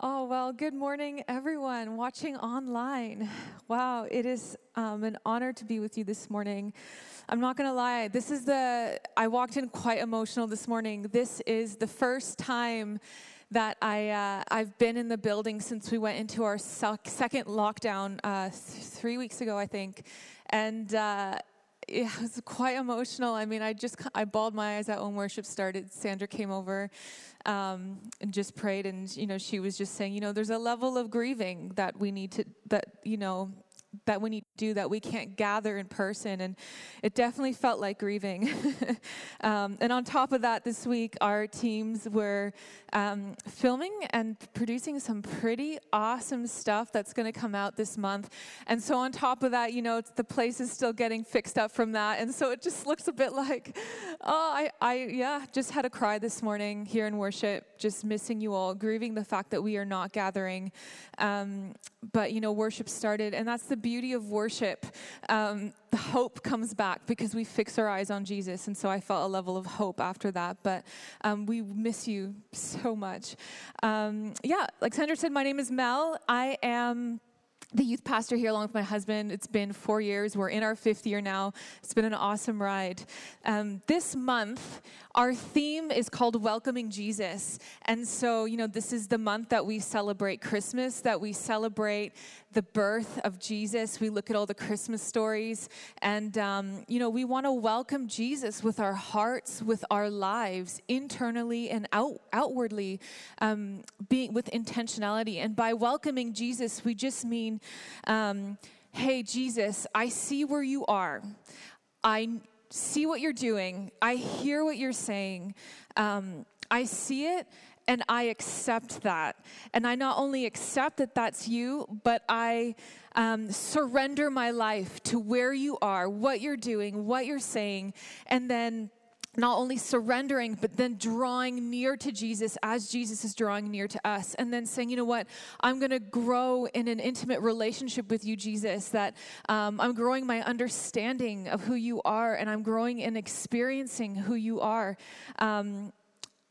Oh, well, good morning, everyone watching online. Wow, it is um, an honor to be with you this morning. I'm not going to lie, this is the, I walked in quite emotional this morning. This is the first time that I, uh, I've been in the building since we went into our second lockdown uh, th- three weeks ago, I think. And, uh, it was quite emotional. I mean, I just I bawled my eyes out when worship started. Sandra came over um, and just prayed, and you know, she was just saying, you know, there's a level of grieving that we need to that you know that we need to do that we can't gather in person and it definitely felt like grieving. Um, and on top of that this week our teams were um, filming and producing some pretty awesome stuff that's going to come out this month. And so on top of that you know the place is still getting fixed up from that and so it just looks a bit like oh i, I yeah just had a cry this morning here in worship just missing you all grieving the fact that we are not gathering. Um, but you know worship started and that's the beauty of worship um, the hope comes back because we fix our eyes on jesus and so i felt a level of hope after that but um, we miss you so much um, yeah like sandra said my name is mel i am the youth pastor here along with my husband. It's been four years. We're in our fifth year now. It's been an awesome ride. Um, this month, our theme is called Welcoming Jesus. And so, you know, this is the month that we celebrate Christmas, that we celebrate the birth of Jesus. We look at all the Christmas stories. And, um, you know, we want to welcome Jesus with our hearts, with our lives, internally and out, outwardly, um, being with intentionality. And by welcoming Jesus, we just mean, um, hey, Jesus, I see where you are. I see what you're doing. I hear what you're saying. Um, I see it and I accept that. And I not only accept that that's you, but I um, surrender my life to where you are, what you're doing, what you're saying, and then not only surrendering, but then drawing near to Jesus as Jesus is drawing near to us. And then saying, you know what, I'm going to grow in an intimate relationship with you, Jesus, that um, I'm growing my understanding of who you are and I'm growing in experiencing who you are. Um,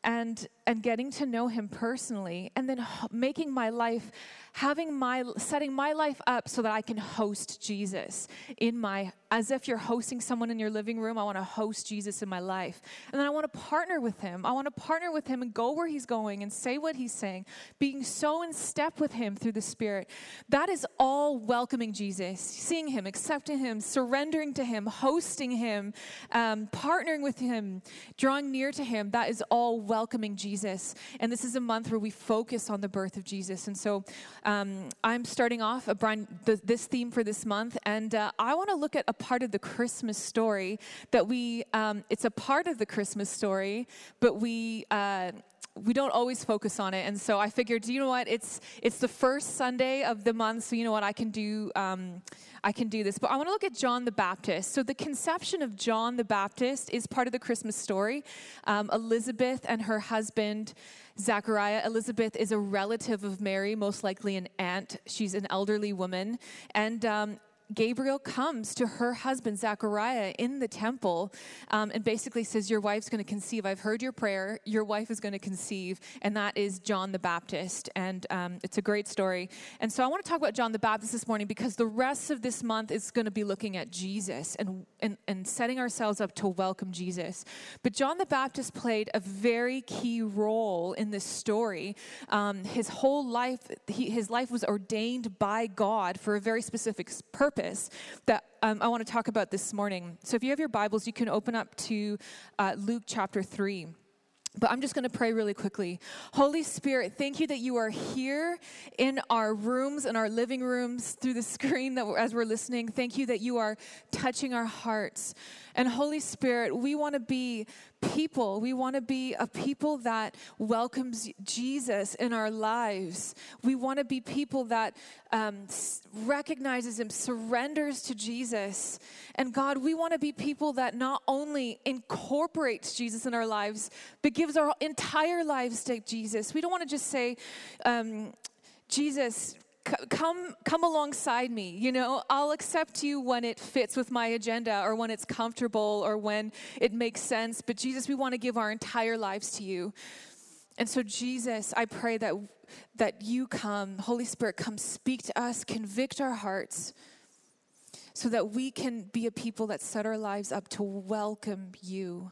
and and getting to know him personally and then making my life having my setting my life up so that I can host Jesus in my as if you're hosting someone in your living room I want to host Jesus in my life. And then I want to partner with him. I want to partner with him and go where he's going and say what he's saying being so in step with him through the spirit. That is all welcoming Jesus seeing him accepting him surrendering to him hosting him um, partnering with him drawing near to him. That is all welcoming Jesus Jesus. And this is a month where we focus on the birth of Jesus. And so um, I'm starting off a brand, the, this theme for this month. And uh, I want to look at a part of the Christmas story that we, um, it's a part of the Christmas story, but we, uh, we don't always focus on it and so i figured you know what it's it's the first sunday of the month so you know what i can do um, i can do this but i want to look at john the baptist so the conception of john the baptist is part of the christmas story um, elizabeth and her husband Zachariah. Elizabeth is a relative of Mary, most likely an aunt. She's an elderly woman. And um, Gabriel comes to her husband, Zachariah, in the temple um, and basically says, Your wife's going to conceive. I've heard your prayer. Your wife is going to conceive. And that is John the Baptist. And um, it's a great story. And so I want to talk about John the Baptist this morning because the rest of this month is going to be looking at Jesus and, and, and setting ourselves up to welcome Jesus. But John the Baptist played a very key role in this story. Um, his whole life, he, his life was ordained by God for a very specific purpose purpose that um, I want to talk about this morning. So if you have your Bibles, you can open up to uh, Luke chapter 3. But I'm just going to pray really quickly. Holy Spirit, thank you that you are here in our rooms and our living rooms through the screen that as we're listening. Thank you that you are touching our hearts. And Holy Spirit, we want to be people. We want to be a people that welcomes Jesus in our lives. We want to be people that um, recognizes Him, surrenders to Jesus. And God, we want to be people that not only incorporates Jesus in our lives, but gives our entire lives to Jesus. We don't want to just say, um, Jesus, come come alongside me you know i'll accept you when it fits with my agenda or when it's comfortable or when it makes sense but jesus we want to give our entire lives to you And so, Jesus, I pray that, that you come, Holy Spirit, come speak to us, convict our hearts, so that we can be a people that set our lives up to welcome you.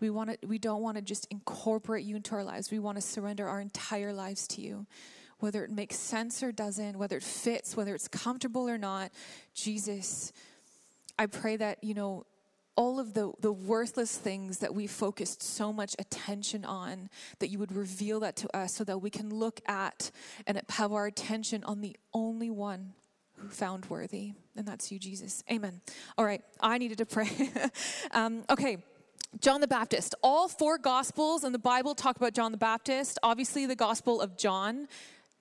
We, want to, we don't want to just incorporate you into our lives. We want to surrender our entire lives to you. Whether it makes sense or doesn't, whether it fits, whether it's comfortable or not, Jesus, I pray that, you know, all of the, the worthless things that we focused so much attention on, that you would reveal that to us so that we can look at and have our attention on the only one who found worthy, and that's you, Jesus. Amen. All right, I needed to pray. um, okay. John the Baptist. All four Gospels in the Bible talk about John the Baptist. Obviously, the Gospel of John,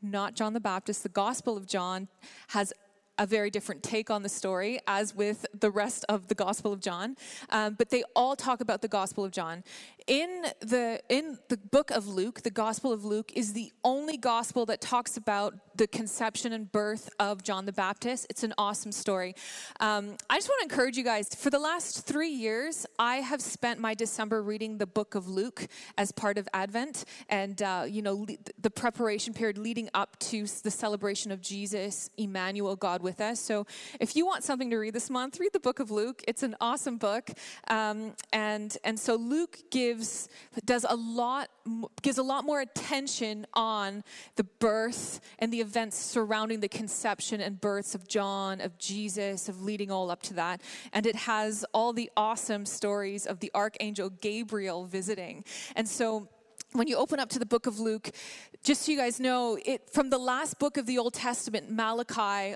not John the Baptist, the Gospel of John has a very different take on the story, as with the rest of the Gospel of John. Um, but they all talk about the Gospel of John. In the in the book of Luke, the Gospel of Luke is the only gospel that talks about the conception and birth of John the Baptist. It's an awesome story. Um, I just want to encourage you guys. For the last three years, I have spent my December reading the book of Luke as part of Advent, and uh, you know le- the preparation period leading up to the celebration of Jesus, Emmanuel, God with us. So if you want something to read this month, read the book of Luke. It's an awesome book. Um, and, and so Luke gives, does a lot, gives a lot more attention on the birth and the events surrounding the conception and births of John, of Jesus, of leading all up to that. And it has all the awesome stories of the archangel Gabriel visiting. And so when you open up to the book of Luke, just so you guys know, it from the last book of the Old Testament, Malachi,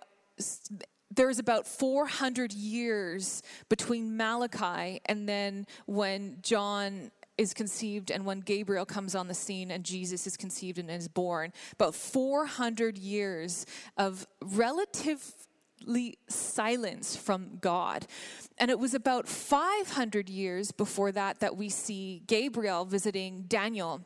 there's about 400 years between Malachi and then when John is conceived and when Gabriel comes on the scene and Jesus is conceived and is born. About 400 years of relatively silence from God. And it was about 500 years before that that we see Gabriel visiting Daniel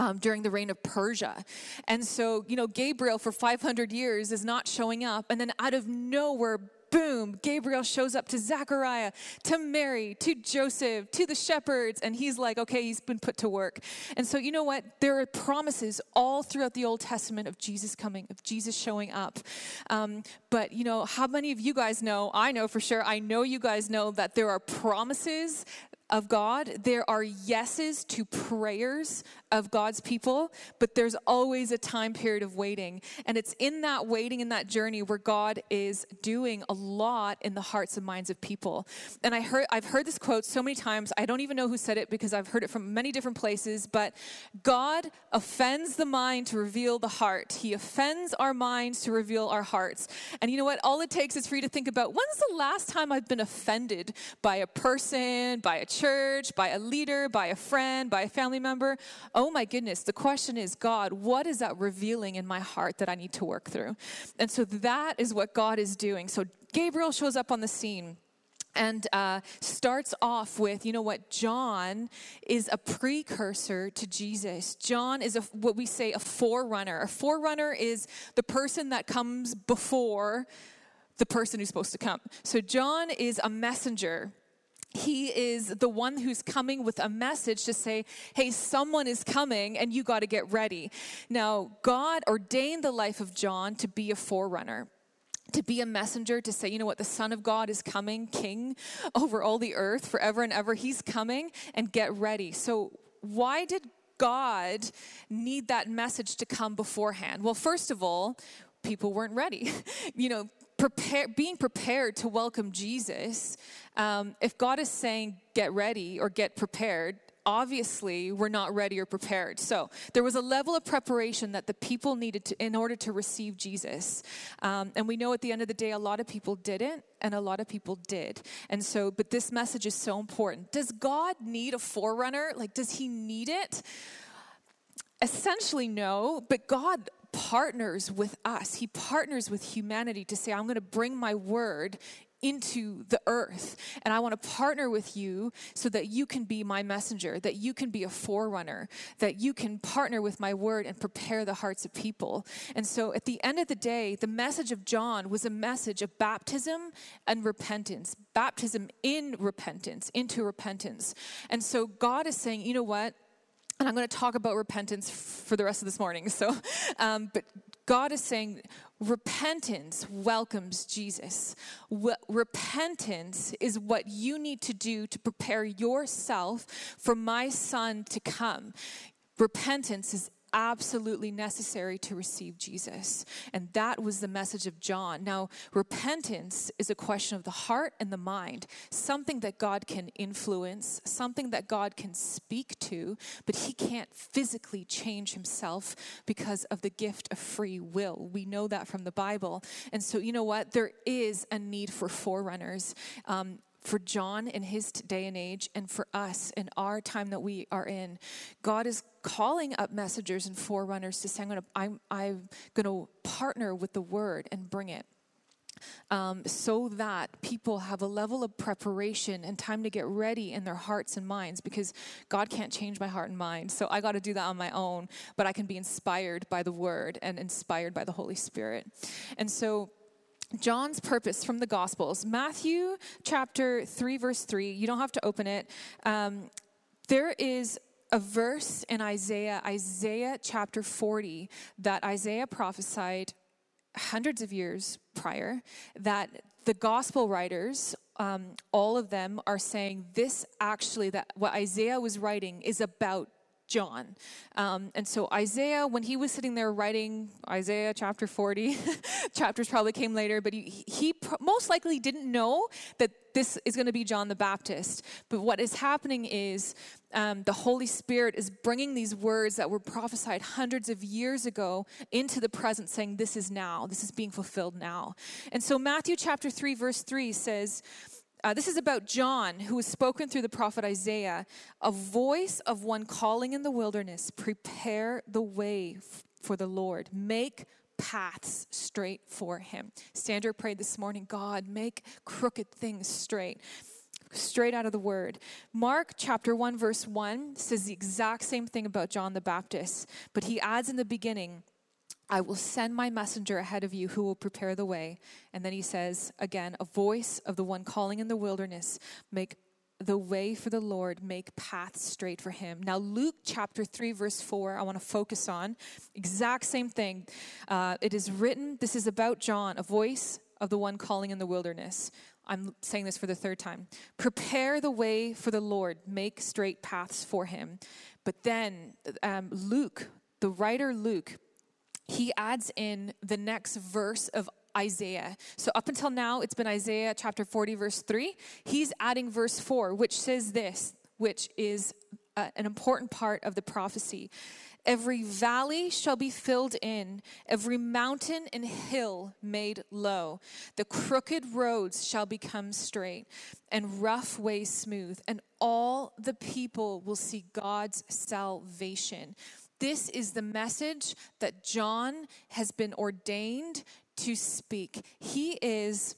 um, during the reign of Persia. And so, you know, Gabriel for 500 years is not showing up. And then out of nowhere, boom, Gabriel shows up to Zechariah, to Mary, to Joseph, to the shepherds, and he's like, okay, he's been put to work. And so, you know what? There are promises all throughout the Old Testament of Jesus coming, of Jesus showing up. Um, but, you know, how many of you guys know? I know for sure, I know you guys know that there are promises of God. There are yeses to prayers of God's people, but there's always a time period of waiting. And it's in that waiting, in that journey, where God is doing a lot in the hearts and minds of people. And I heard, I've heard this quote so many times, I don't even know who said it because I've heard it from many different places, but God offends the mind to reveal the heart. He offends our minds to reveal our hearts. And you know what? All it takes is for you to think about when's the last time I've been offended by a person, by a church, by a leader, by a friend, by a family member. Oh my goodness, the question is, God, what is that revealing in my heart that I need to work through? And so that is what God is doing. So Gabriel shows up on the scene and uh, starts off with you know what john is a precursor to jesus john is a, what we say a forerunner a forerunner is the person that comes before the person who's supposed to come so john is a messenger he is the one who's coming with a message to say, hey, someone is coming and you got to get ready. Now, God ordained the life of John to be a forerunner to be a messenger to say, you know what, the Son of God is coming, King over all the earth forever and ever. He's coming and get ready. So, why did God need that message to come beforehand? Well, first of all, people weren't ready. you know, prepare, being prepared to welcome Jesus, um, if God is saying get ready or get prepared, obviously we're not ready or prepared. So there was a level of preparation that the people needed to, in order to receive Jesus. Um, and we know at the end of the day, a lot of people didn't and a lot of people did. And so, but this message is so important. Does God need a forerunner? Like, does he need it? Essentially, no, but God partners with us. He partners with humanity to say, I'm going to bring my word into the earth. And I want to partner with you so that you can be my messenger, that you can be a forerunner, that you can partner with my word and prepare the hearts of people. And so at the end of the day, the message of John was a message of baptism and repentance, baptism in repentance, into repentance. And so God is saying, you know what? And I'm going to talk about repentance for the rest of this morning. So, um, but God is saying repentance welcomes Jesus. repentance is what you need to do to prepare yourself for my son to come. Repentance is absolutely necessary to receive Jesus. And that was the message of John. Now, repentance is a question of the heart and the mind, something that God can influence, something that God can speak to, but he can't physically change himself because of the gift of free will. We know that from the Bible. And so, you know what? There is a need for forerunners. Um, for John in his day and age and for us in our time that we are in. God is calling up messengers and forerunners to say, I'm going to, I'm, I'm to partner with the word and bring it. Um, so that people have a level of preparation and time to get ready in their hearts and minds because God can't change my heart and mind. So I got to do that on my own, but I can be inspired by the word and inspired by the Holy Spirit. And so John's purpose from the Gospels, Matthew chapter 3, verse 3, you don't have to open it. Um, there is a verse in Isaiah, Isaiah chapter 40, that Isaiah prophesied hundreds of years prior, that the gospel writers, um, all of them are saying this actually, that what Isaiah was writing is about John. Um, and so Isaiah, when he was sitting there writing Isaiah chapter 40, chapters probably came later, but he, he most likely didn't know that this is going to be John the Baptist. But what is happening is um, the Holy Spirit is bringing these words that were prophesied hundreds of years ago into the present, saying, This is now, this is being fulfilled now. And so Matthew chapter 3, verse 3 says, uh, this is about John, who was spoken through the prophet Isaiah, a voice of one calling in the wilderness, prepare the way f- for the Lord, make paths straight for him. Sandra prayed this morning, God, make crooked things straight. Straight out of the word. Mark chapter 1, verse 1 says the exact same thing about John the Baptist, but he adds in the beginning, I will send my messenger ahead of you who will prepare the way. And then he says again, a voice of the one calling in the wilderness, make the way for the Lord, make paths straight for him. Now, Luke chapter 3, verse 4, I want to focus on. Exact same thing. Uh, it is written, this is about John, a voice of the one calling in the wilderness. I'm saying this for the third time. Prepare the way for the Lord, make straight paths for him. But then um, Luke, the writer Luke, he adds in the next verse of Isaiah. So up until now, it's been Isaiah chapter 40, verse 3. He's adding verse 4, which says this, which is uh, an important part of the prophecy. Every valley shall be filled in, every mountain and hill made low. The crooked roads shall become straight, and rough ways smooth, and all the people will see God's salvation. This is the message that John has been ordained to speak. He is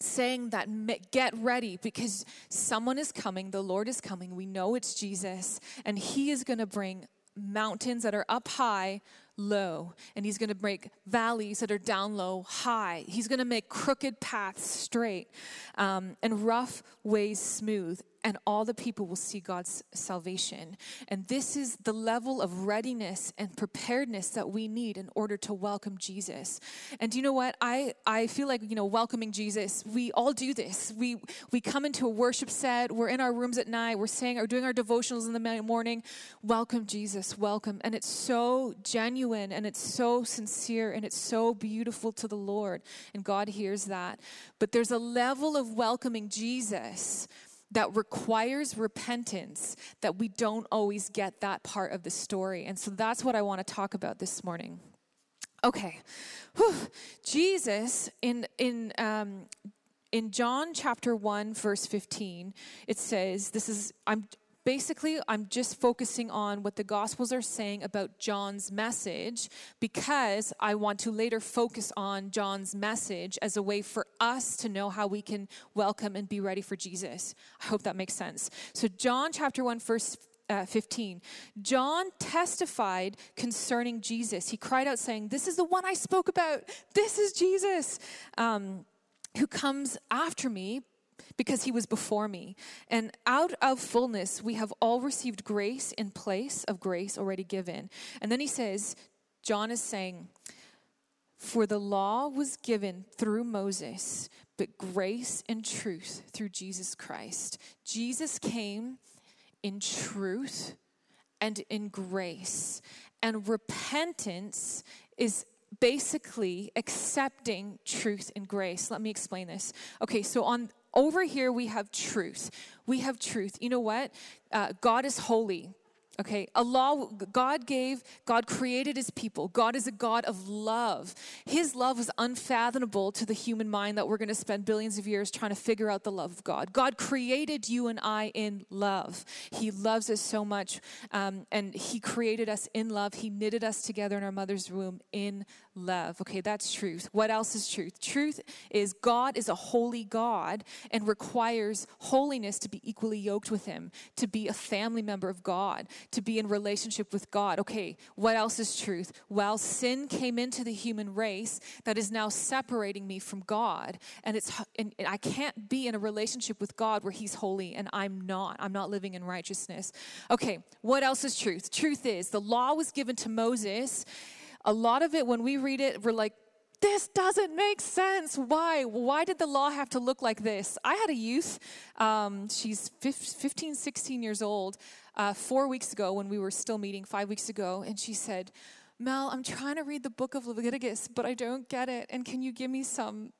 saying that get ready because someone is coming, the Lord is coming. We know it's Jesus, and He is going to bring mountains that are up high low, and He's going to break valleys that are down low high. He's going to make crooked paths straight um, and rough ways smooth and all the people will see God's salvation. And this is the level of readiness and preparedness that we need in order to welcome Jesus. And do you know what? I, I feel like, you know, welcoming Jesus, we all do this. We, we come into a worship set, we're in our rooms at night, we're saying, or doing our devotionals in the morning, welcome Jesus, welcome. And it's so genuine and it's so sincere and it's so beautiful to the Lord. And God hears that. But there's a level of welcoming Jesus that requires repentance that we don't always get that part of the story. And so that's what I want to talk about this morning. Okay, Whew. Jesus in in um, in John chapter one verse fifteen, it says, "This is I'm." Basically, I'm just focusing on what the Gospels are saying about John's message because I want to later focus on John's message as a way for us to know how we can welcome and be ready for Jesus. I hope that makes sense. So, John chapter 1, verse uh, 15. John testified concerning Jesus. He cried out, saying, This is the one I spoke about. This is Jesus um, who comes after me because he was before me. And out of fullness, we have all received grace in place of grace already given. And then he says, John is saying, For the law was given through Moses, but grace and truth through Jesus Christ. Jesus came in truth and in grace. And repentance is basically accepting truth and grace. Let me explain this. Okay, so on over here we have truth. We have truth. You know what? Uh, God is holy. Okay, a law God gave, God created his people. God is a God of love. His love was unfathomable to the human mind that we're going to spend billions of years trying to figure out the love of God. God created you and I in love. He loves us so much, um, and He created us in love. He knitted us together in our mother's womb in love. Okay, that's truth. What else is truth? Truth is God is a holy God and requires holiness to be equally yoked with Him, to be a family member of God to be in relationship with God. Okay, what else is truth? Well, sin came into the human race that is now separating me from God, and it's and I can't be in a relationship with God where He's holy and I'm not. I'm not living in righteousness. Okay, what else is truth? Truth is the law was given to Moses. A lot of it, when we read it, we're like, this doesn't make sense. Why? Why did the law have to look like this? I had a youth, um, she's 15, 16 years old, uh, four weeks ago when we were still meeting, five weeks ago, and she said, Mel, I'm trying to read the book of Leviticus, but I don't get it. And can you give me some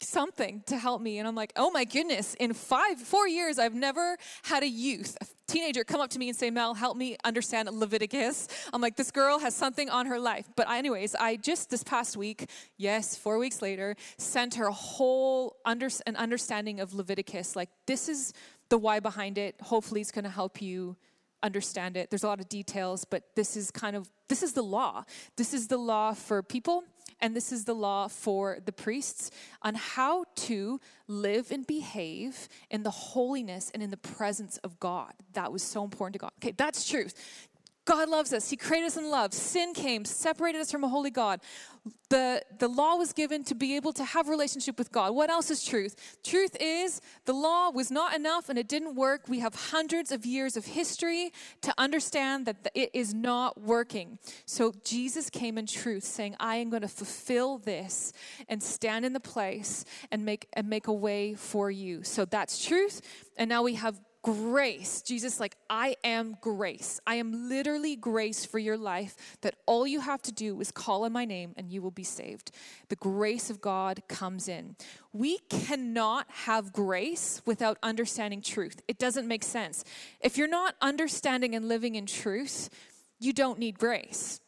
something to help me. And I'm like, oh my goodness, in five, four years, I've never had a youth, a teenager come up to me and say, Mel, help me understand Leviticus. I'm like, this girl has something on her life. But, anyways, I just this past week, yes, four weeks later, sent her a whole under, an understanding of Leviticus. Like, this is the why behind it. Hopefully, it's going to help you understand it. There's a lot of details, but this is kind of this is the law. This is the law for people and this is the law for the priests on how to live and behave in the holiness and in the presence of God. That was so important to God. Okay, that's truth. God loves us. He created us in love. Sin came, separated us from a holy God. The, the law was given to be able to have relationship with God. What else is truth? Truth is the law was not enough and it didn't work. We have hundreds of years of history to understand that it is not working. So Jesus came in truth saying, I am going to fulfill this and stand in the place and make and make a way for you. So that's truth. And now we have grace. Jesus, like, I am grace. I am literally grace for your life, that all you have to do is call on my name and you will be saved. The grace of God comes in. We cannot have grace without understanding truth. It doesn't make sense. If you're not understanding and living in truth, you don't need grace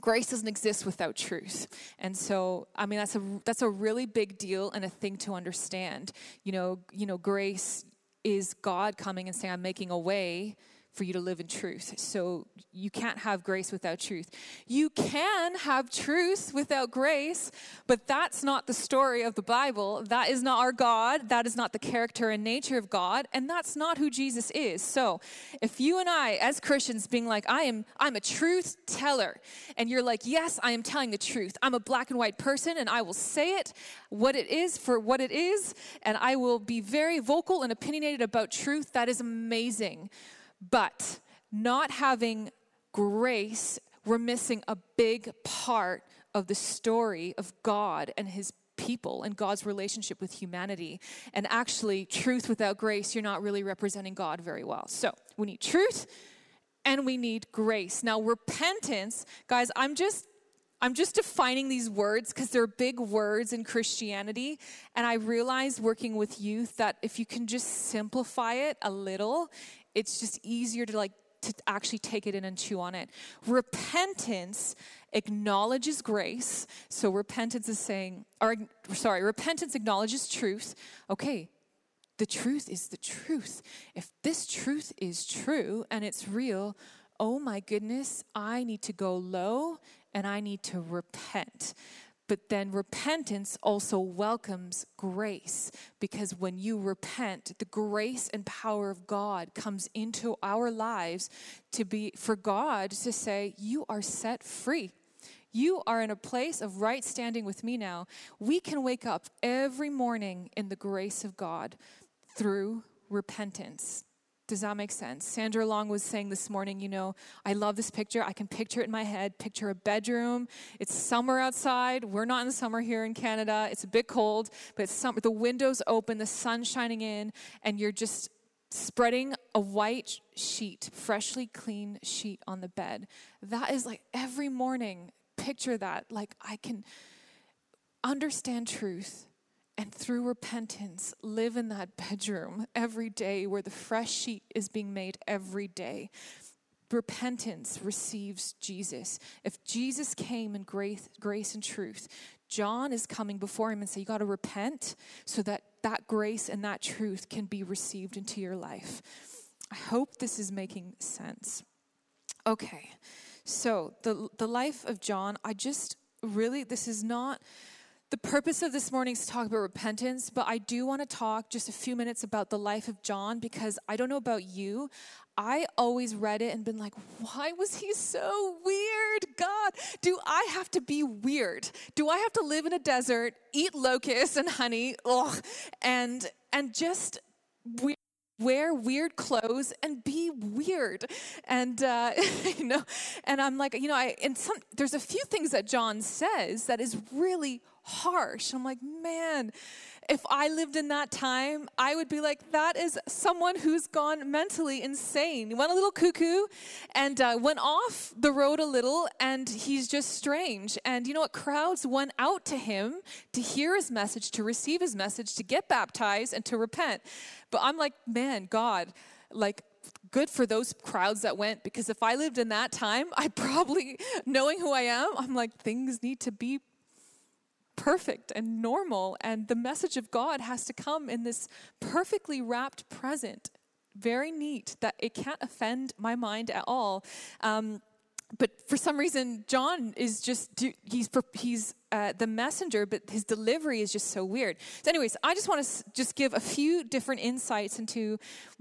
grace doesn't exist without truth and so i mean that's a that's a really big deal and a thing to understand you know you know grace is God coming and saying, I'm making a way for you to live in truth. So you can't have grace without truth. You can have truth without grace, but that's not the story of the Bible. That is not our God. That is not the character and nature of God, and that's not who Jesus is. So, if you and I as Christians being like, I am I'm a truth teller, and you're like, "Yes, I am telling the truth. I'm a black and white person and I will say it what it is for what it is, and I will be very vocal and opinionated about truth." That is amazing. But not having grace, we're missing a big part of the story of God and his people and God's relationship with humanity. And actually, truth without grace, you're not really representing God very well. So we need truth and we need grace. Now, repentance, guys, I'm just I'm just defining these words because they're big words in Christianity. And I realize working with youth that if you can just simplify it a little, it's just easier to like to actually take it in and chew on it. Repentance acknowledges grace. So repentance is saying, or sorry, repentance acknowledges truth. Okay, the truth is the truth. If this truth is true and it's real, oh my goodness, I need to go low and I need to repent. But then repentance also welcomes grace because when you repent, the grace and power of God comes into our lives to be for God to say, You are set free. You are in a place of right standing with me now. We can wake up every morning in the grace of God through repentance. Does that make sense? Sandra Long was saying this morning, you know, I love this picture. I can picture it in my head. Picture a bedroom. It's summer outside. We're not in the summer here in Canada. It's a bit cold, but summer. The windows open, the sun shining in, and you're just spreading a white sheet, freshly clean sheet on the bed. That is like every morning. Picture that. Like I can understand truth and through repentance live in that bedroom every day where the fresh sheet is being made every day. Repentance receives jesus. If jesus came in grace, grace and truth john is coming before him and say you got to repent so that that grace and that truth can be received into your life. I hope this is making sense. Okay so the the life of john i just really this is not the purpose of this morning is to talk about repentance, but I do want to talk just a few minutes about the life of John because I don't know about you. I always read it and been like, why was he so weird? God, do I have to be weird? Do I have to live in a desert, eat locusts and honey, ugh, and and just weird? wear weird clothes and be weird and uh, you know and i'm like you know i and some there's a few things that john says that is really harsh. I'm like, man, if I lived in that time, I would be like, that is someone who's gone mentally insane. He went a little cuckoo and uh, went off the road a little, and he's just strange. And you know what? Crowds went out to him to hear his message, to receive his message, to get baptized, and to repent. But I'm like, man, God, like, good for those crowds that went because if I lived in that time, I probably, knowing who I am, I'm like, things need to be perfect and normal, and the message of God has to come in this perfectly wrapped present. Very neat that it can't offend my mind at all. Um, but for some reason, John is just, he's, he's uh, the messenger, but his delivery is just so weird. So, anyways, I just want to just give a few different insights into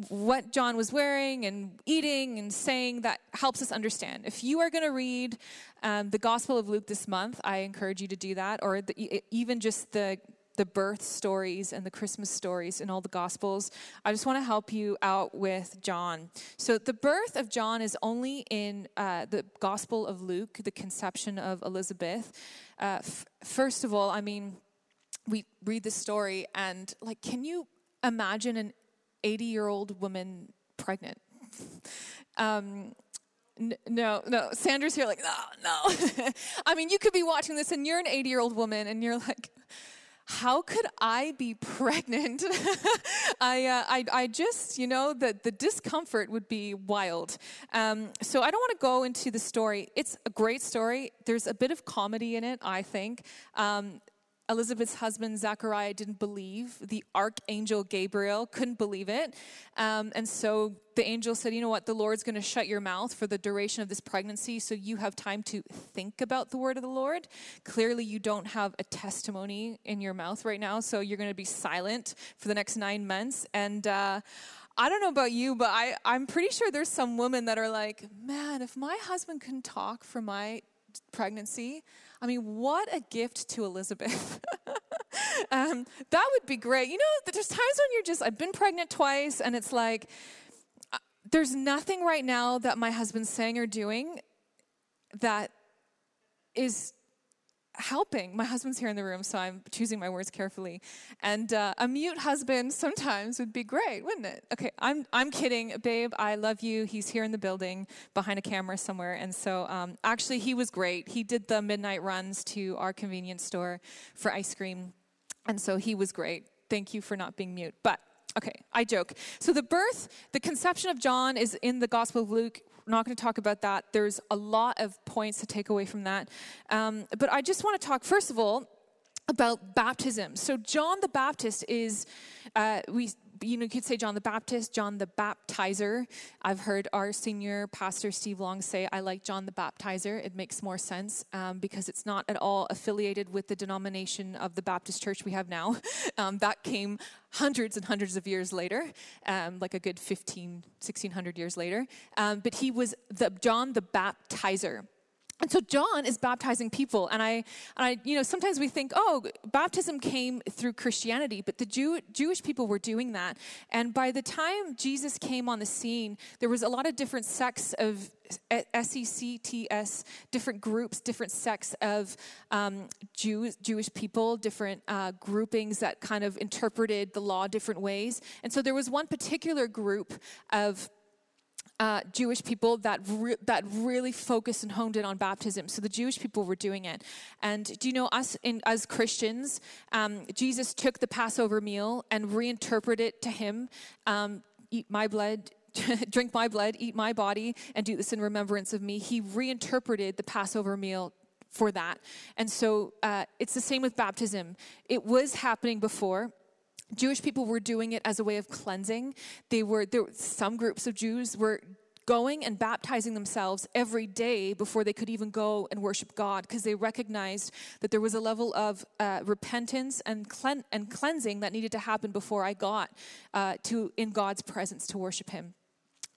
what John was wearing and eating and saying that helps us understand. If you are going to read um, the Gospel of Luke this month, I encourage you to do that, or the, even just the the birth stories and the Christmas stories in all the Gospels. I just want to help you out with John. So, the birth of John is only in uh, the Gospel of Luke, the conception of Elizabeth. Uh, f- first of all, I mean, we read the story, and like, can you imagine an 80 year old woman pregnant? um, no, no. Sandra's here, like, no, no. I mean, you could be watching this and you're an 80 year old woman and you're like, how could I be pregnant? I, uh, I, I just, you know, the, the discomfort would be wild. Um, so I don't want to go into the story. It's a great story. There's a bit of comedy in it, I think. Um, Elizabeth's husband, Zachariah, didn't believe. The archangel Gabriel couldn't believe it. Um, and so the angel said, You know what? The Lord's going to shut your mouth for the duration of this pregnancy so you have time to think about the word of the Lord. Clearly, you don't have a testimony in your mouth right now, so you're going to be silent for the next nine months. And, uh, I don't know about you, but I, I'm pretty sure there's some women that are like, man, if my husband can talk for my pregnancy, I mean, what a gift to Elizabeth. um, that would be great. You know, there's times when you're just, I've been pregnant twice, and it's like, uh, there's nothing right now that my husband's saying or doing that is helping. My husband's here in the room, so I'm choosing my words carefully. And uh, a mute husband sometimes would be great, wouldn't it? Okay, I'm I'm kidding, babe. I love you. He's here in the building behind a camera somewhere, and so um, actually he was great. He did the midnight runs to our convenience store for ice cream, and so he was great. Thank you for not being mute, but. Okay, I joke. So the birth, the conception of John is in the Gospel of Luke not going to talk about that. There's a lot of points to take away from that. Um, but I just want to talk, first of all, about baptism. So John the Baptist is, uh, we you know, you could say John the Baptist, John the Baptizer. I've heard our senior pastor Steve Long say, I like John the Baptizer. It makes more sense um, because it's not at all affiliated with the denomination of the Baptist church we have now. Um, that came hundreds and hundreds of years later, um, like a good 15, 1600 years later. Um, but he was the John the Baptizer. And so John is baptizing people, and I, and I, you know, sometimes we think, oh, baptism came through Christianity, but the Jew, Jewish people were doing that. And by the time Jesus came on the scene, there was a lot of different sects of SECTS, different groups, different sects of um, Jews, Jewish people, different uh, groupings that kind of interpreted the law different ways. And so there was one particular group of uh, Jewish people that re- that really focused and honed in on baptism. So the Jewish people were doing it. And do you know us in, as Christians? Um, Jesus took the Passover meal and reinterpreted it to him. Um, eat my blood. drink my blood, eat my body, and do this in remembrance of me. He reinterpreted the Passover meal for that. And so uh, it's the same with baptism. It was happening before, Jewish people were doing it as a way of cleansing. They were there some groups of Jews were going and baptizing themselves every day before they could even go and worship God because they recognized that there was a level of uh, repentance and, and cleansing that needed to happen before I got uh, to in God's presence to worship Him.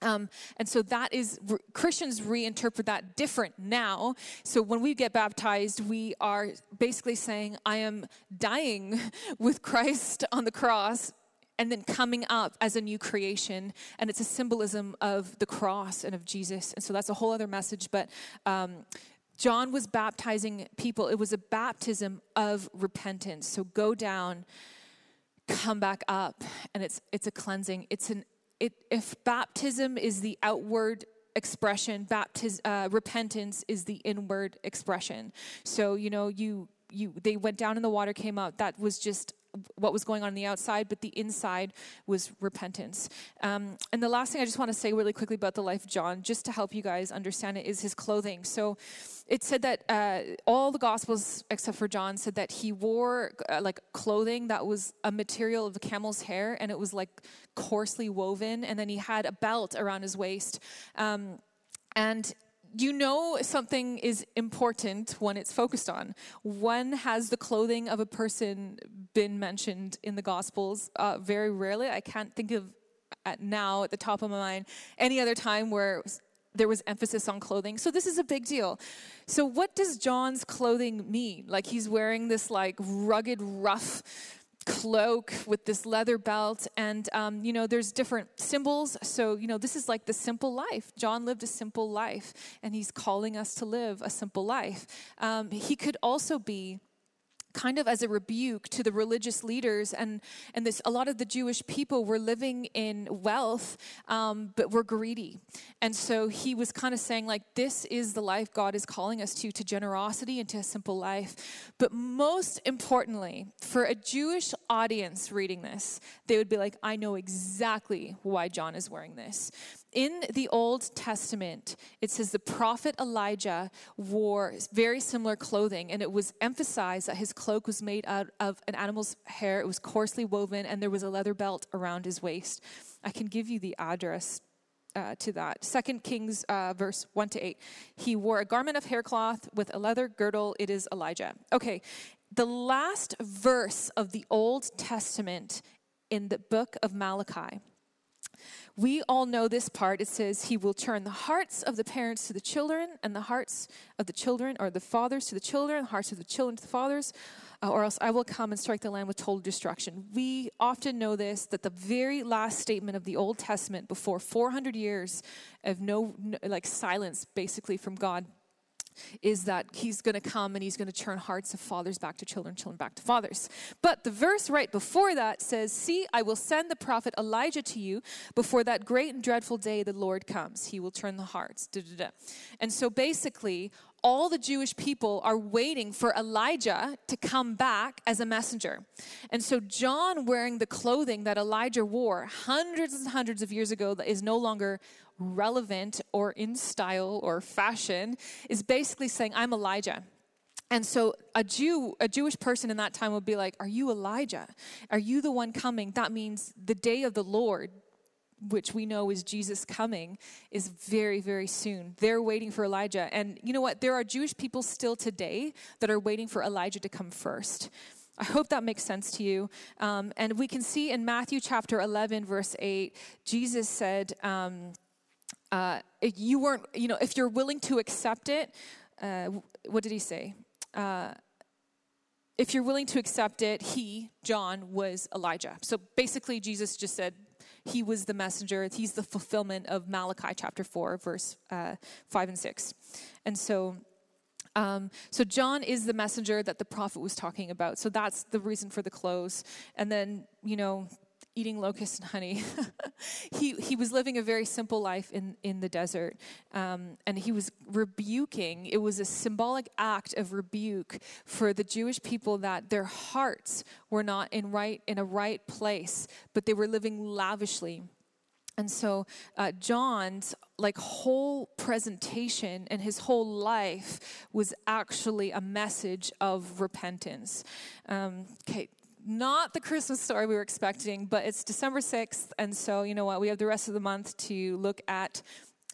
Um, and so that is, Christians reinterpret that different now. So when we get baptized, we are basically saying, I am dying with Christ on the cross and then coming up as a new creation. And it's a symbolism of the cross and of Jesus. And so that's a whole other message. But um, John was baptizing people, it was a baptism of repentance. So go down come back up and it's it's a cleansing it's an it, if baptism is the outward expression, uh, repentance is the inward expression. So you know, you you they went down in the water, came out. That was just what was going on, on the outside, but the inside was repentance. Um, and the last thing I just want to say really quickly about the life of John, just to help you guys understand it, is his clothing. So it said that uh, all the Gospels, except for John, said that he wore uh, like clothing that was a material of a camel's hair, and it was like coarsely woven, and then he had a belt around his waist. Um, and you know something is important when it's focused on. When has the clothing of a person been mentioned in the Gospels? Uh, very rarely. I can't think of at now at the top of my mind any other time where there was emphasis on clothing. So this is a big deal. So what does John's clothing mean? Like he's wearing this like rugged, rough cloak with this leather belt and um, you know there's different symbols so you know this is like the simple life john lived a simple life and he's calling us to live a simple life um, he could also be kind of as a rebuke to the religious leaders and and this a lot of the jewish people were living in wealth um, but were greedy. And so he was kind of saying like this is the life god is calling us to to generosity and to a simple life. But most importantly for a jewish audience reading this they would be like i know exactly why john is wearing this in the Old Testament, it says the prophet Elijah wore very similar clothing, and it was emphasized that his cloak was made out of an animal's hair. It was coarsely woven, and there was a leather belt around his waist. I can give you the address. Uh, to that. Second Kings, uh, verse 1 to 8. He wore a garment of haircloth with a leather girdle. It is Elijah. Okay, the last verse of the Old Testament in the book of Malachi we all know this part. It says, He will turn the hearts of the parents to the children, and the hearts of the children, or the fathers to the children, the hearts of the children to the fathers, uh, or else I will come and strike the land with total destruction. We often know this that the very last statement of the Old Testament, before 400 years of no, no like silence basically from God, is that he's going to come and he's going to turn hearts of fathers back to children, children back to fathers. But the verse right before that says, See, I will send the prophet Elijah to you before that great and dreadful day the Lord comes. He will turn the hearts. Da, da, da. And so basically, all the Jewish people are waiting for Elijah to come back as a messenger. And so, John wearing the clothing that Elijah wore hundreds and hundreds of years ago that is no longer relevant or in style or fashion is basically saying, I'm Elijah. And so a Jew, a Jewish person in that time would be like, Are you Elijah? Are you the one coming? That means the day of the Lord, which we know is Jesus coming, is very, very soon. They're waiting for Elijah. And you know what? There are Jewish people still today that are waiting for Elijah to come first. I hope that makes sense to you. Um, and we can see in Matthew chapter 11, verse 8, Jesus said, um, uh, you weren't, you know, if you're willing to accept it, uh, what did he say? Uh, if you're willing to accept it, he, John, was Elijah. So basically, Jesus just said he was the messenger. He's the fulfillment of Malachi chapter 4, verse uh, 5 and 6. And so um, so John is the messenger that the prophet was talking about. So that's the reason for the clothes. And then, you know, eating locusts and honey. he, he was living a very simple life in, in the desert. Um, and he was rebuking, it was a symbolic act of rebuke for the Jewish people that their hearts were not in, right, in a right place, but they were living lavishly. And so uh, John's like whole presentation and his whole life was actually a message of repentance. Um, okay, not the Christmas story we were expecting, but it's December 6th. And so, you know what? We have the rest of the month to look at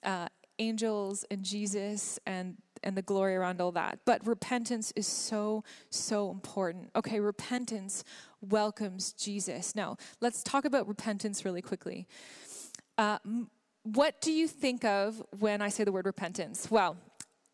uh, angels and Jesus and and the glory around all that. But repentance is so, so important. Okay, repentance welcomes Jesus. Now, let's talk about repentance really quickly. Uh, what do you think of when I say the word repentance? Well,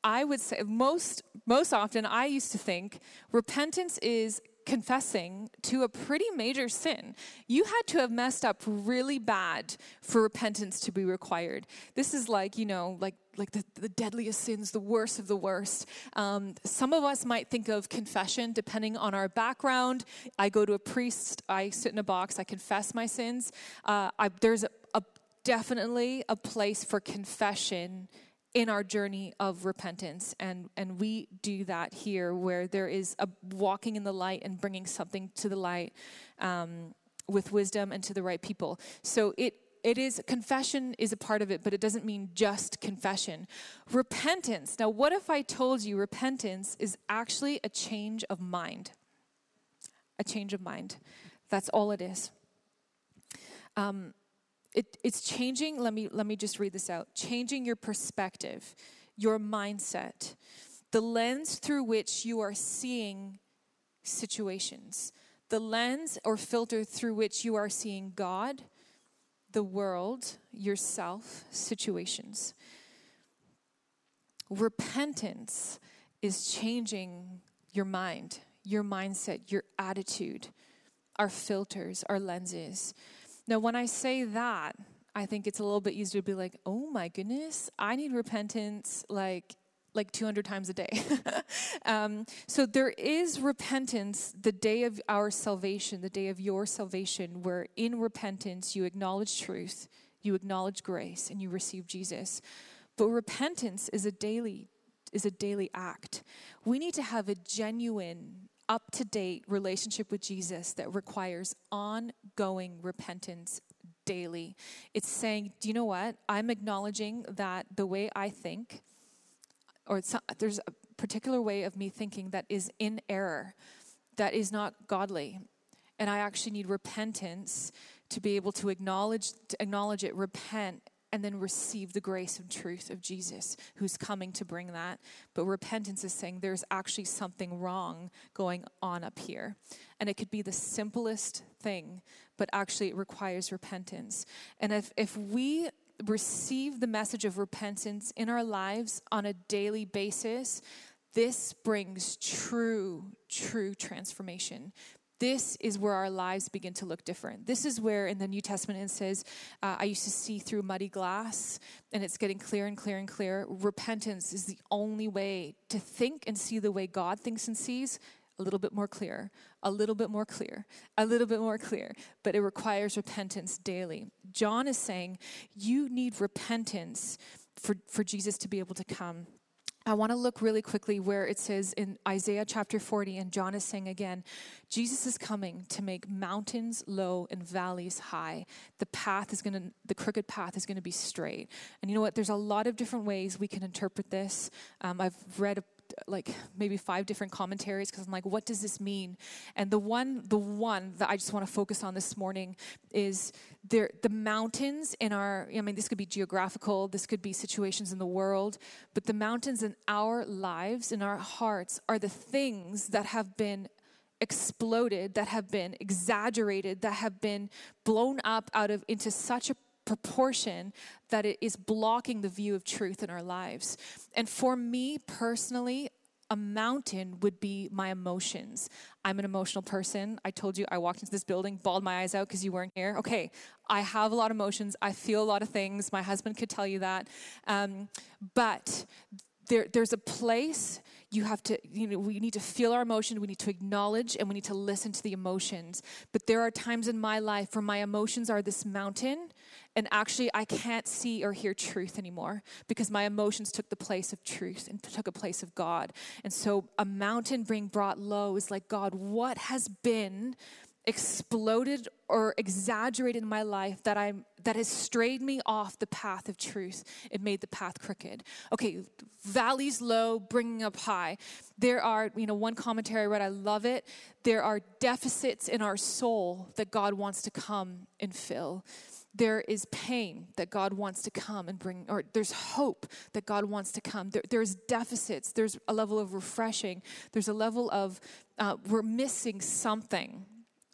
I would say most most often I used to think repentance is confessing to a pretty major sin. You had to have messed up really bad for repentance to be required. This is like, you know, like like the, the deadliest sins, the worst of the worst. Um, some of us might think of confession depending on our background. I go to a priest, I sit in a box, I confess my sins. Uh, I, there's a, a, definitely a place for confession in our journey of repentance. And and we do that here where there is a walking in the light and bringing something to the light um, with wisdom and to the right people. So it it is confession is a part of it but it doesn't mean just confession. Repentance. Now what if i told you repentance is actually a change of mind? A change of mind. That's all it is. Um, it, it's changing let me let me just read this out changing your perspective your mindset the lens through which you are seeing situations the lens or filter through which you are seeing god the world yourself situations. Repentance is changing your mind your mindset your attitude our filters our lenses now, when I say that, I think it's a little bit easier to be like, oh my goodness, I need repentance like like 200 times a day. um, so there is repentance the day of our salvation, the day of your salvation, where in repentance you acknowledge truth, you acknowledge grace, and you receive Jesus. But repentance is a daily is a daily act. We need to have a genuine up to date relationship with Jesus that requires ongoing repentance daily. It's saying, do you know what? I'm acknowledging that the way I think, or there's a particular way of me thinking that is in error, that is not godly. And I actually need repentance to be able to acknowledge, to acknowledge it, repent, and then receive the grace and truth of Jesus who's coming to bring that. But repentance is saying there's actually something wrong going on up here. And it could be the simplest thing, but actually it requires repentance. And if, if we receive the message of repentance in our lives on a daily basis, this brings true, true transformation this is where our lives begin to look different. This is where in the New Testament it says, uh, I used to see through muddy glass, and it's getting clear and clear and clear. Repentance is the only way to think and see the way God thinks and sees. A little bit more clear, a little bit more clear, a little bit more clear, but it requires repentance daily. John is saying you need repentance for, for Jesus to be able to come I want to look really quickly where it says in Isaiah chapter 40, and John is saying again, Jesus is coming to make mountains low and valleys high. The path is going to, the crooked path is going to be straight. And you know what? There's a lot of different ways we can interpret this. Um, I've read like maybe five different commentaries because I'm like, what does this mean? And the one, the one that I just want to focus on this morning is there the mountains in our. I mean, this could be geographical, this could be situations in the world, but the mountains in our lives, in our hearts, are the things that have been exploded, that have been exaggerated, that have been blown up out of into such a proportion that it is blocking the view of truth in our lives. And for me personally, a mountain would be my emotions. I'm an emotional person. I told you I walked into this building, bawled my eyes out because you weren't here. Okay, I have a lot of emotions. I feel a lot of things. My husband could tell you that. Um, but there, there's a place you have to you know we need to feel our emotion we need to acknowledge and we need to listen to the emotions but there are times in my life where my emotions are this mountain and actually I can't see or hear truth anymore because my emotions took the place of truth and took a place of God. And so a mountain being brought low is like, God, what has been exploded or exaggerated in my life that I'm that has strayed me off the path of truth. It made the path crooked. Okay, valleys low, bringing up high. There are, you know, one commentary I read, I love it. There are deficits in our soul that God wants to come and fill there is pain that God wants to come and bring, or there's hope that God wants to come. There, there's deficits, there's a level of refreshing, there's a level of, uh, we're missing something.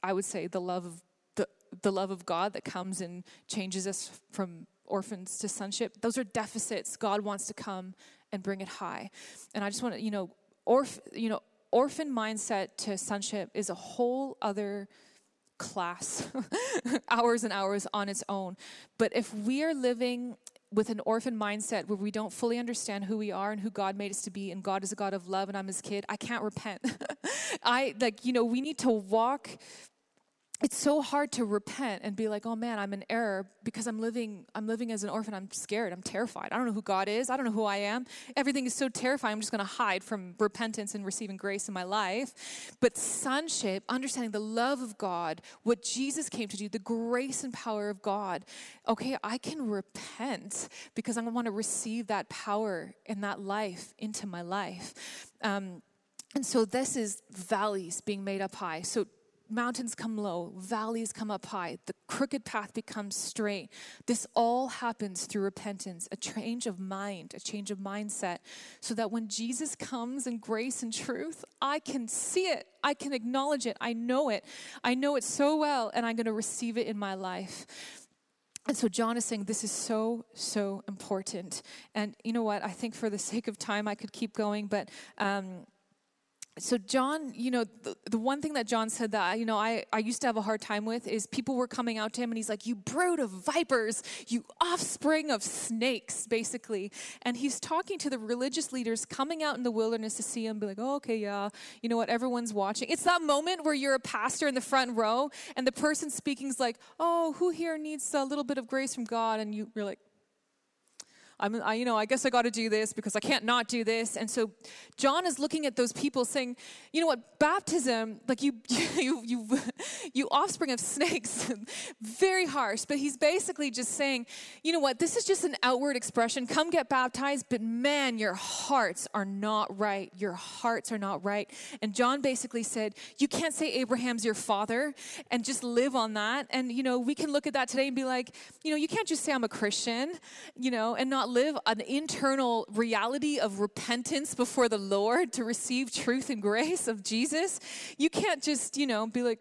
I would say the love of the, the love of God that comes and changes us from orphans to sonship. Those are deficits. God wants to come and bring it high. And I just want to, you know, orph, you know, orphan mindset to sonship is a whole other class, hours and hours on its own. But if we are living with an orphan mindset where we don't fully understand who we are and who God made us to be, and God is a God of love and I'm his kid, I can't repent. I like, you know, we need to walk it's so hard to repent and be like oh man i'm in error because i'm living i'm living as an orphan. I'm scared. I'm terrified. I don't know who god is. I don't know who i am. Everything is so terrifying. I'm just going to hide from repentance and receiving grace in my life. But sonship understanding the love of god what jesus came to do the grace and power of god. Okay i can repent because i want to receive that power and that life into my life. Um, and so this is valleys being made up high. So mountains come low, valleys come up high, the crooked path becomes straight. This all happens through repentance, a change of mind, a change of mindset, so that when Jesus comes in grace and truth, I can see it, I can acknowledge it, I know it, I know it so well, and I'm going to receive it in my life. And so John is saying this is so, so important. And you know what? I think for the sake of time, I could keep going, but. Um, so john you know the, the, one thing that john said that you know I, I used to have a hard time with is people were coming out to him and he's like you brood of vipers you offspring of snakes basically. And he's talking to the religious leaders coming out in the wilderness to see him be like oh, okay yeah you know what everyone's watching. It's that moment where you're a pastor in the front row and the person speaking is like oh who here needs a little bit of grace from god? And you, you're like I'm, I, you know, I guess I got to do this because I can't not do this. And so John is looking at those people saying, you know what, baptism, like you, you, you, you offspring of snakes, very harsh. But he's basically just saying, you know what, this is just an outward expression. Come get baptized, but man, your hearts are not right. Your hearts are not right. And John basically said, you can't say Abraham's your father and just live on that. And, you know, we can look at that today and be like, you know, you can't just say I'm a Christian, you know, and not live an internal reality of repentance before the Lord to receive truth and grace of Jesus. You can't just, you know, be like,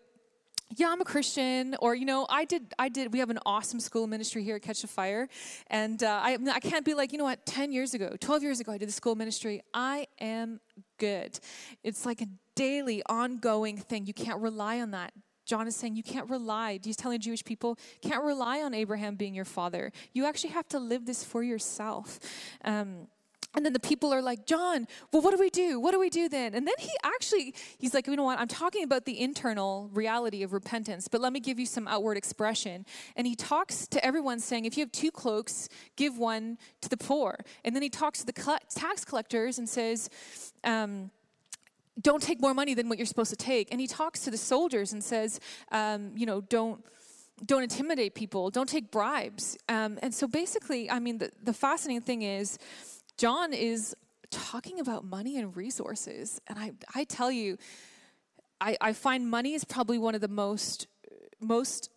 yeah, I'm a Christian, or you know, I did, I did. We have an awesome school ministry here at Catch the Fire, and uh, I, I can't be like, you know what? Ten years ago, twelve years ago, I did the school ministry. I am good. It's like a daily, ongoing thing. You can't rely on that. John is saying you can't rely, he's telling Jewish people, can't rely on Abraham being your father. You actually have to live this for yourself. Um, and then the people are like, John, well, what do we do? What do we do then? And then he actually, he's like, you know what? I'm talking about the internal reality of repentance, but let me give you some outward expression. And he talks to everyone saying, if you have two cloaks, give one to the poor. And then he talks to the tax collectors and says, um, don't take more money than what you're supposed to take. And he talks to the soldiers and says, um, you know, don't don't intimidate people, don't take bribes. Um, and so basically, I mean, the, the fascinating thing is, John is talking about money and resources. And I, I tell you, I, I find money is probably one of the most most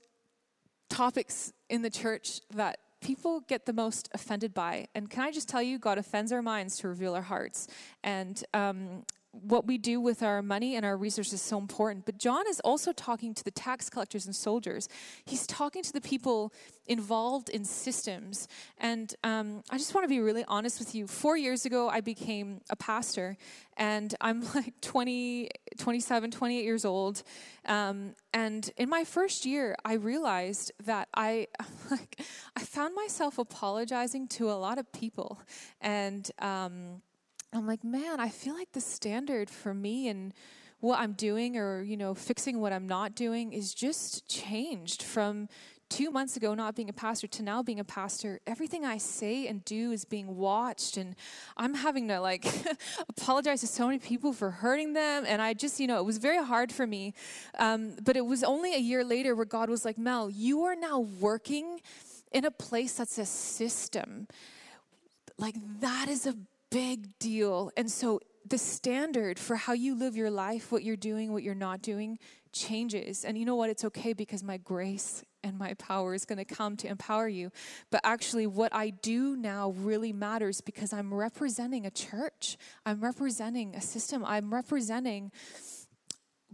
topics in the church that people get the most offended by. And can I just tell you, God offends our minds to reveal our hearts. And um, what we do with our money and our resources is so important. But John is also talking to the tax collectors and soldiers. He's talking to the people involved in systems. And um, I just want to be really honest with you. Four years ago, I became a pastor, and I'm like 20, 27, 28 years old. Um, and in my first year, I realized that I, like, I found myself apologizing to a lot of people. And, um, I'm like, man, I feel like the standard for me and what I'm doing or, you know, fixing what I'm not doing is just changed from two months ago not being a pastor to now being a pastor. Everything i say and do is being watched and i'm having to like apologize to so many people for hurting them and i just you know it was very hard for me um, but it was only a year later where god was like mel you are now working in a place that's a system. Like that is a big deal. And so the standard for how you live your life, what you're doing, what you're not doing, changes. And you know what? It's okay because my grace and my power is going to come to empower you. But actually, what I do now really matters because I'm representing a church, I'm representing a system, I'm representing.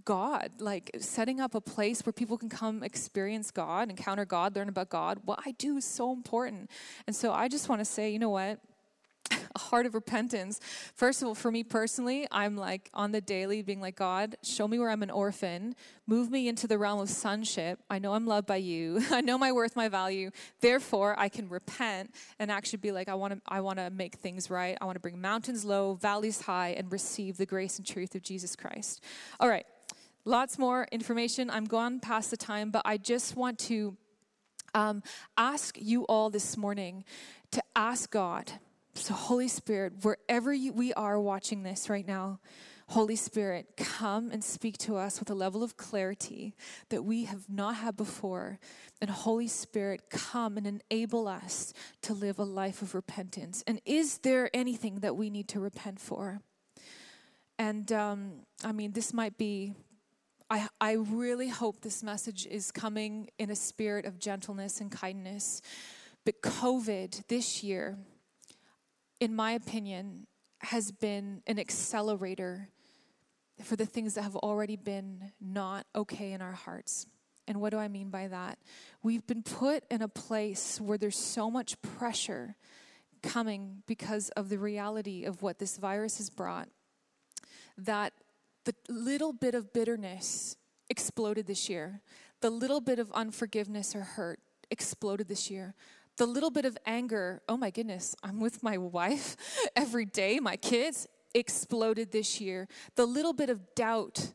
God, like setting up a place where people can come experience God, encounter God, learn about God. What I do is so important. And so I just want to say, you know what? Heart of repentance. First of all, for me personally, I'm like on the daily being like, God, show me where I'm an orphan, move me into the realm of sonship. I know I'm loved by you. I know my worth, my value. Therefore, I can repent and actually be like, I want to I want to make things right. I want to bring mountains low, valleys high and receive the grace and truth of Jesus Christ. All right. Lots more information. I'm gone past the time, but I just want to um, ask you all this morning to ask God so, Holy Spirit, wherever you, we are watching this right now, Holy Spirit, come and speak to us with a level of clarity that we have not had before. And Holy Spirit, come and enable us to live a life of repentance. And is there anything that we need to repent for? And um, I mean, this might be, I, I really hope this message is coming in a spirit of gentleness and kindness. But COVID this year, in my opinion, has been an accelerator for the things that have already been not okay in our hearts. And what do I mean by that? We've been put in a place where there's so much pressure coming because of the reality of what this virus has brought that the little bit of bitterness exploded this year. The little bit of unforgiveness or hurt exploded this year the little bit of anger, oh my goodness, I'm with my wife every day, my kids, exploded this year. The little bit of doubt,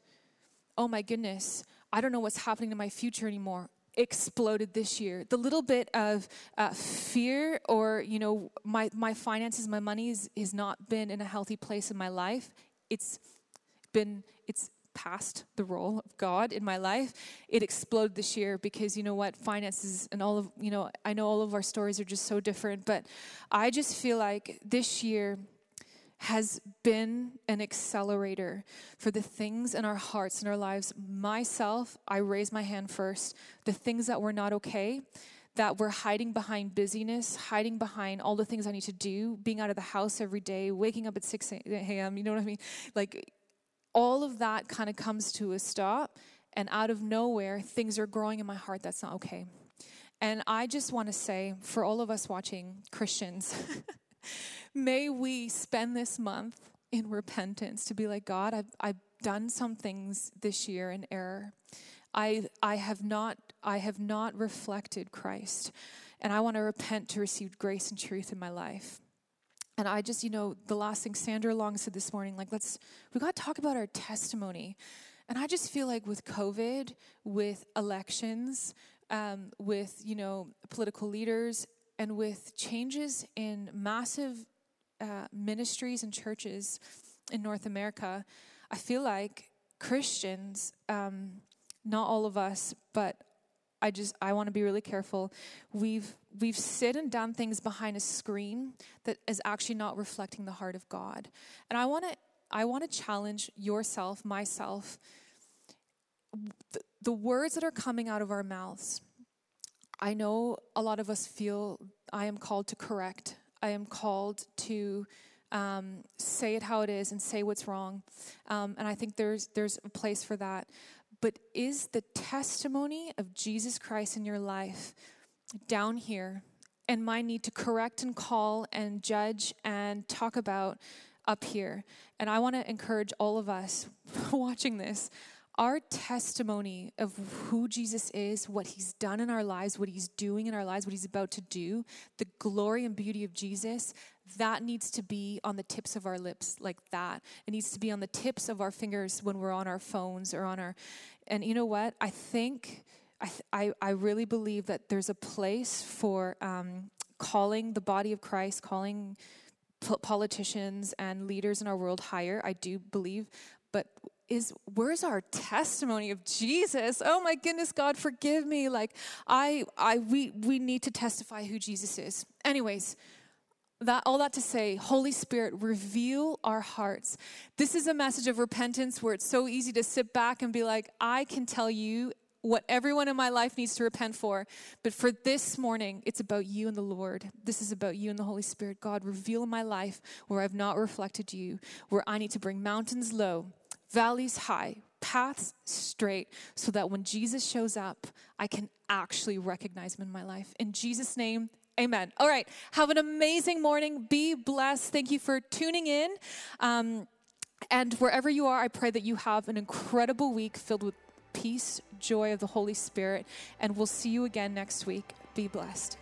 oh my goodness, I don't know what's happening to my future anymore, exploded this year. The little bit of uh, fear or, you know, my, my finances, my money has, has not been in a healthy place in my life. It's been, it's past the role of God in my life, it exploded this year because you know what, finances and all of, you know, I know all of our stories are just so different, but I just feel like this year has been an accelerator for the things in our hearts and our lives. Myself, I raise my hand first. The things that were not okay, that we're hiding behind busyness, hiding behind all the things I need to do, being out of the house every day, waking up at 6 a.m., you know what I mean? Like all of that kind of comes to a stop, and out of nowhere, things are growing in my heart that's not okay. And I just want to say, for all of us watching, Christians, may we spend this month in repentance to be like, God, I've, I've done some things this year in error. I, I, have not, I have not reflected Christ, and I want to repent to receive grace and truth in my life. And I just, you know, the last thing Sandra Long said this morning, like, let's, we got to talk about our testimony. And I just feel like with COVID, with elections, um, with, you know, political leaders, and with changes in massive uh, ministries and churches in North America, I feel like Christians, um, not all of us, but I just I want to be really careful. We've we've said and done things behind a screen that is actually not reflecting the heart of God. And I want to I want to challenge yourself, myself. The, the words that are coming out of our mouths. I know a lot of us feel I am called to correct. I am called to um, say it how it is and say what's wrong. Um, and I think there's there's a place for that. But is the testimony of Jesus Christ in your life down here and my need to correct and call and judge and talk about up here? And I want to encourage all of us watching this our testimony of who Jesus is, what he's done in our lives, what he's doing in our lives, what he's about to do, the glory and beauty of Jesus, that needs to be on the tips of our lips like that. It needs to be on the tips of our fingers when we're on our phones or on our. And you know what? I think, I, th- I, I really believe that there's a place for um, calling the body of Christ, calling politicians and leaders in our world higher. I do believe. But is where's our testimony of Jesus? Oh my goodness, God, forgive me. Like I I we we need to testify who Jesus is. Anyways, that all that to say, Holy Spirit, reveal our hearts. This is a message of repentance where it's so easy to sit back and be like, I can tell you what everyone in my life needs to repent for. But for this morning, it's about you and the Lord. This is about you and the Holy Spirit. God, reveal my life where I've not reflected you, where I need to bring mountains low valleys high, paths straight, so that when Jesus shows up, I can actually recognize him in my life. In Jesus' name, amen. All right, have an amazing morning. Be blessed. Thank you for tuning in. Um, and wherever you are, I pray that you have an incredible week filled with peace, joy of the Holy Spirit. And we'll see you again next week. Be blessed.